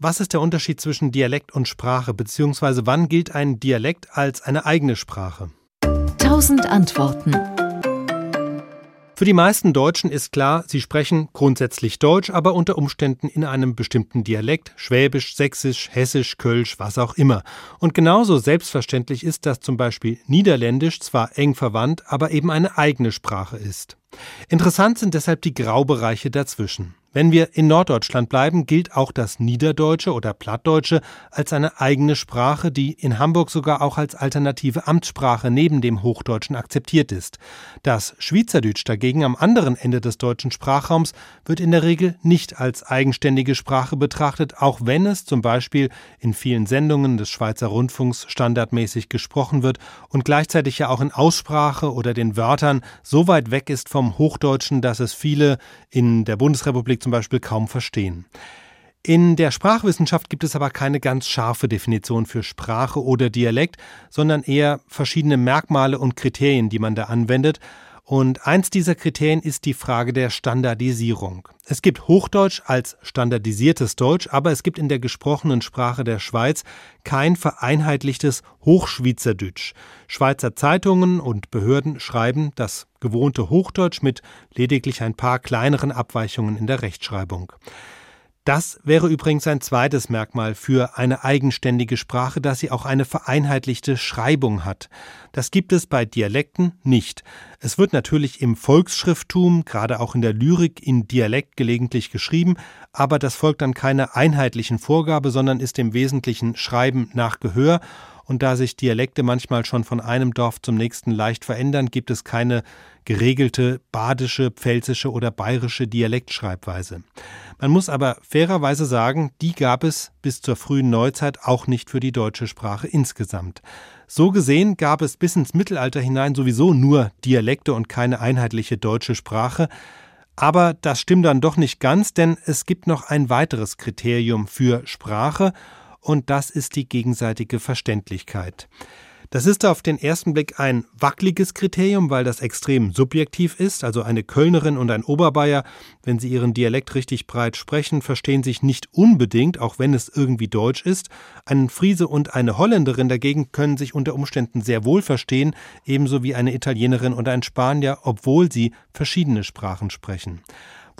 was ist der Unterschied zwischen Dialekt und Sprache, beziehungsweise wann gilt ein Dialekt als eine eigene Sprache? Tausend Antworten. Für die meisten Deutschen ist klar, sie sprechen grundsätzlich Deutsch, aber unter Umständen in einem bestimmten Dialekt, Schwäbisch, Sächsisch, Hessisch, Kölsch, was auch immer. Und genauso selbstverständlich ist, dass zum Beispiel Niederländisch zwar eng verwandt, aber eben eine eigene Sprache ist. Interessant sind deshalb die Graubereiche dazwischen. Wenn wir in Norddeutschland bleiben, gilt auch das Niederdeutsche oder Plattdeutsche als eine eigene Sprache, die in Hamburg sogar auch als alternative Amtssprache neben dem Hochdeutschen akzeptiert ist. Das Schweizerdeutsch dagegen am anderen Ende des deutschen Sprachraums wird in der Regel nicht als eigenständige Sprache betrachtet, auch wenn es zum Beispiel in vielen Sendungen des Schweizer Rundfunks standardmäßig gesprochen wird und gleichzeitig ja auch in Aussprache oder den Wörtern so weit weg ist vom Hochdeutschen, dass es viele in der Bundesrepublik zum Beispiel kaum verstehen. In der Sprachwissenschaft gibt es aber keine ganz scharfe Definition für Sprache oder Dialekt, sondern eher verschiedene Merkmale und Kriterien, die man da anwendet. Und eins dieser Kriterien ist die Frage der Standardisierung. Es gibt Hochdeutsch als standardisiertes Deutsch, aber es gibt in der gesprochenen Sprache der Schweiz kein vereinheitlichtes Hochschweizerdeutsch. Schweizer Zeitungen und Behörden schreiben das gewohnte Hochdeutsch mit lediglich ein paar kleineren Abweichungen in der Rechtschreibung. Das wäre übrigens ein zweites Merkmal für eine eigenständige Sprache, dass sie auch eine vereinheitlichte Schreibung hat. Das gibt es bei Dialekten nicht. Es wird natürlich im Volksschrifttum, gerade auch in der Lyrik, in Dialekt gelegentlich geschrieben, aber das folgt dann keiner einheitlichen Vorgabe, sondern ist im Wesentlichen Schreiben nach Gehör und da sich Dialekte manchmal schon von einem Dorf zum nächsten leicht verändern, gibt es keine geregelte badische, pfälzische oder bayerische Dialektschreibweise. Man muss aber fairerweise sagen, die gab es bis zur frühen Neuzeit auch nicht für die deutsche Sprache insgesamt. So gesehen gab es bis ins Mittelalter hinein sowieso nur Dialekte und keine einheitliche deutsche Sprache. Aber das stimmt dann doch nicht ganz, denn es gibt noch ein weiteres Kriterium für Sprache, und das ist die gegenseitige Verständlichkeit. Das ist auf den ersten Blick ein wackeliges Kriterium, weil das extrem subjektiv ist. Also eine Kölnerin und ein Oberbayer, wenn sie ihren Dialekt richtig breit sprechen, verstehen sich nicht unbedingt, auch wenn es irgendwie deutsch ist. Ein Friese und eine Holländerin dagegen können sich unter Umständen sehr wohl verstehen, ebenso wie eine Italienerin und ein Spanier, obwohl sie verschiedene Sprachen sprechen.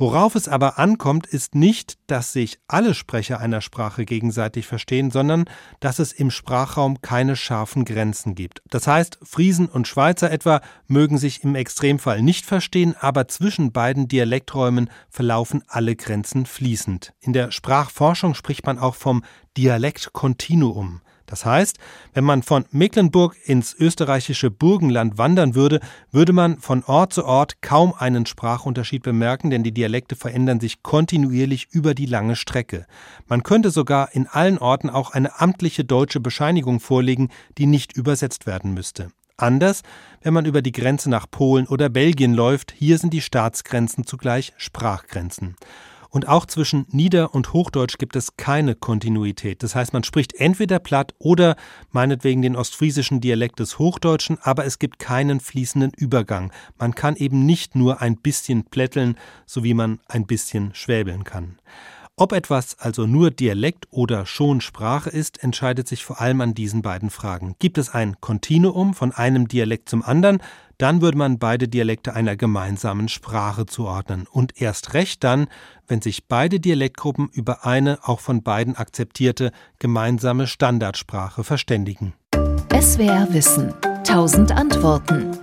Worauf es aber ankommt, ist nicht, dass sich alle Sprecher einer Sprache gegenseitig verstehen, sondern dass es im Sprachraum keine scharfen Grenzen gibt. Das heißt, Friesen und Schweizer etwa mögen sich im Extremfall nicht verstehen, aber zwischen beiden Dialekträumen verlaufen alle Grenzen fließend. In der Sprachforschung spricht man auch vom Dialektkontinuum. Das heißt, wenn man von Mecklenburg ins österreichische Burgenland wandern würde, würde man von Ort zu Ort kaum einen Sprachunterschied bemerken, denn die Dialekte verändern sich kontinuierlich über die lange Strecke. Man könnte sogar in allen Orten auch eine amtliche deutsche Bescheinigung vorlegen, die nicht übersetzt werden müsste. Anders, wenn man über die Grenze nach Polen oder Belgien läuft, hier sind die Staatsgrenzen zugleich Sprachgrenzen. Und auch zwischen Nieder- und Hochdeutsch gibt es keine Kontinuität. Das heißt, man spricht entweder platt oder meinetwegen den ostfriesischen Dialekt des Hochdeutschen, aber es gibt keinen fließenden Übergang. Man kann eben nicht nur ein bisschen plätteln, so wie man ein bisschen schwäbeln kann. Ob etwas also nur Dialekt oder schon Sprache ist, entscheidet sich vor allem an diesen beiden Fragen. Gibt es ein Kontinuum von einem Dialekt zum anderen, dann würde man beide Dialekte einer gemeinsamen Sprache zuordnen. Und erst recht dann, wenn sich beide Dialektgruppen über eine auch von beiden akzeptierte gemeinsame Standardsprache verständigen. SWR Wissen. Tausend Antworten.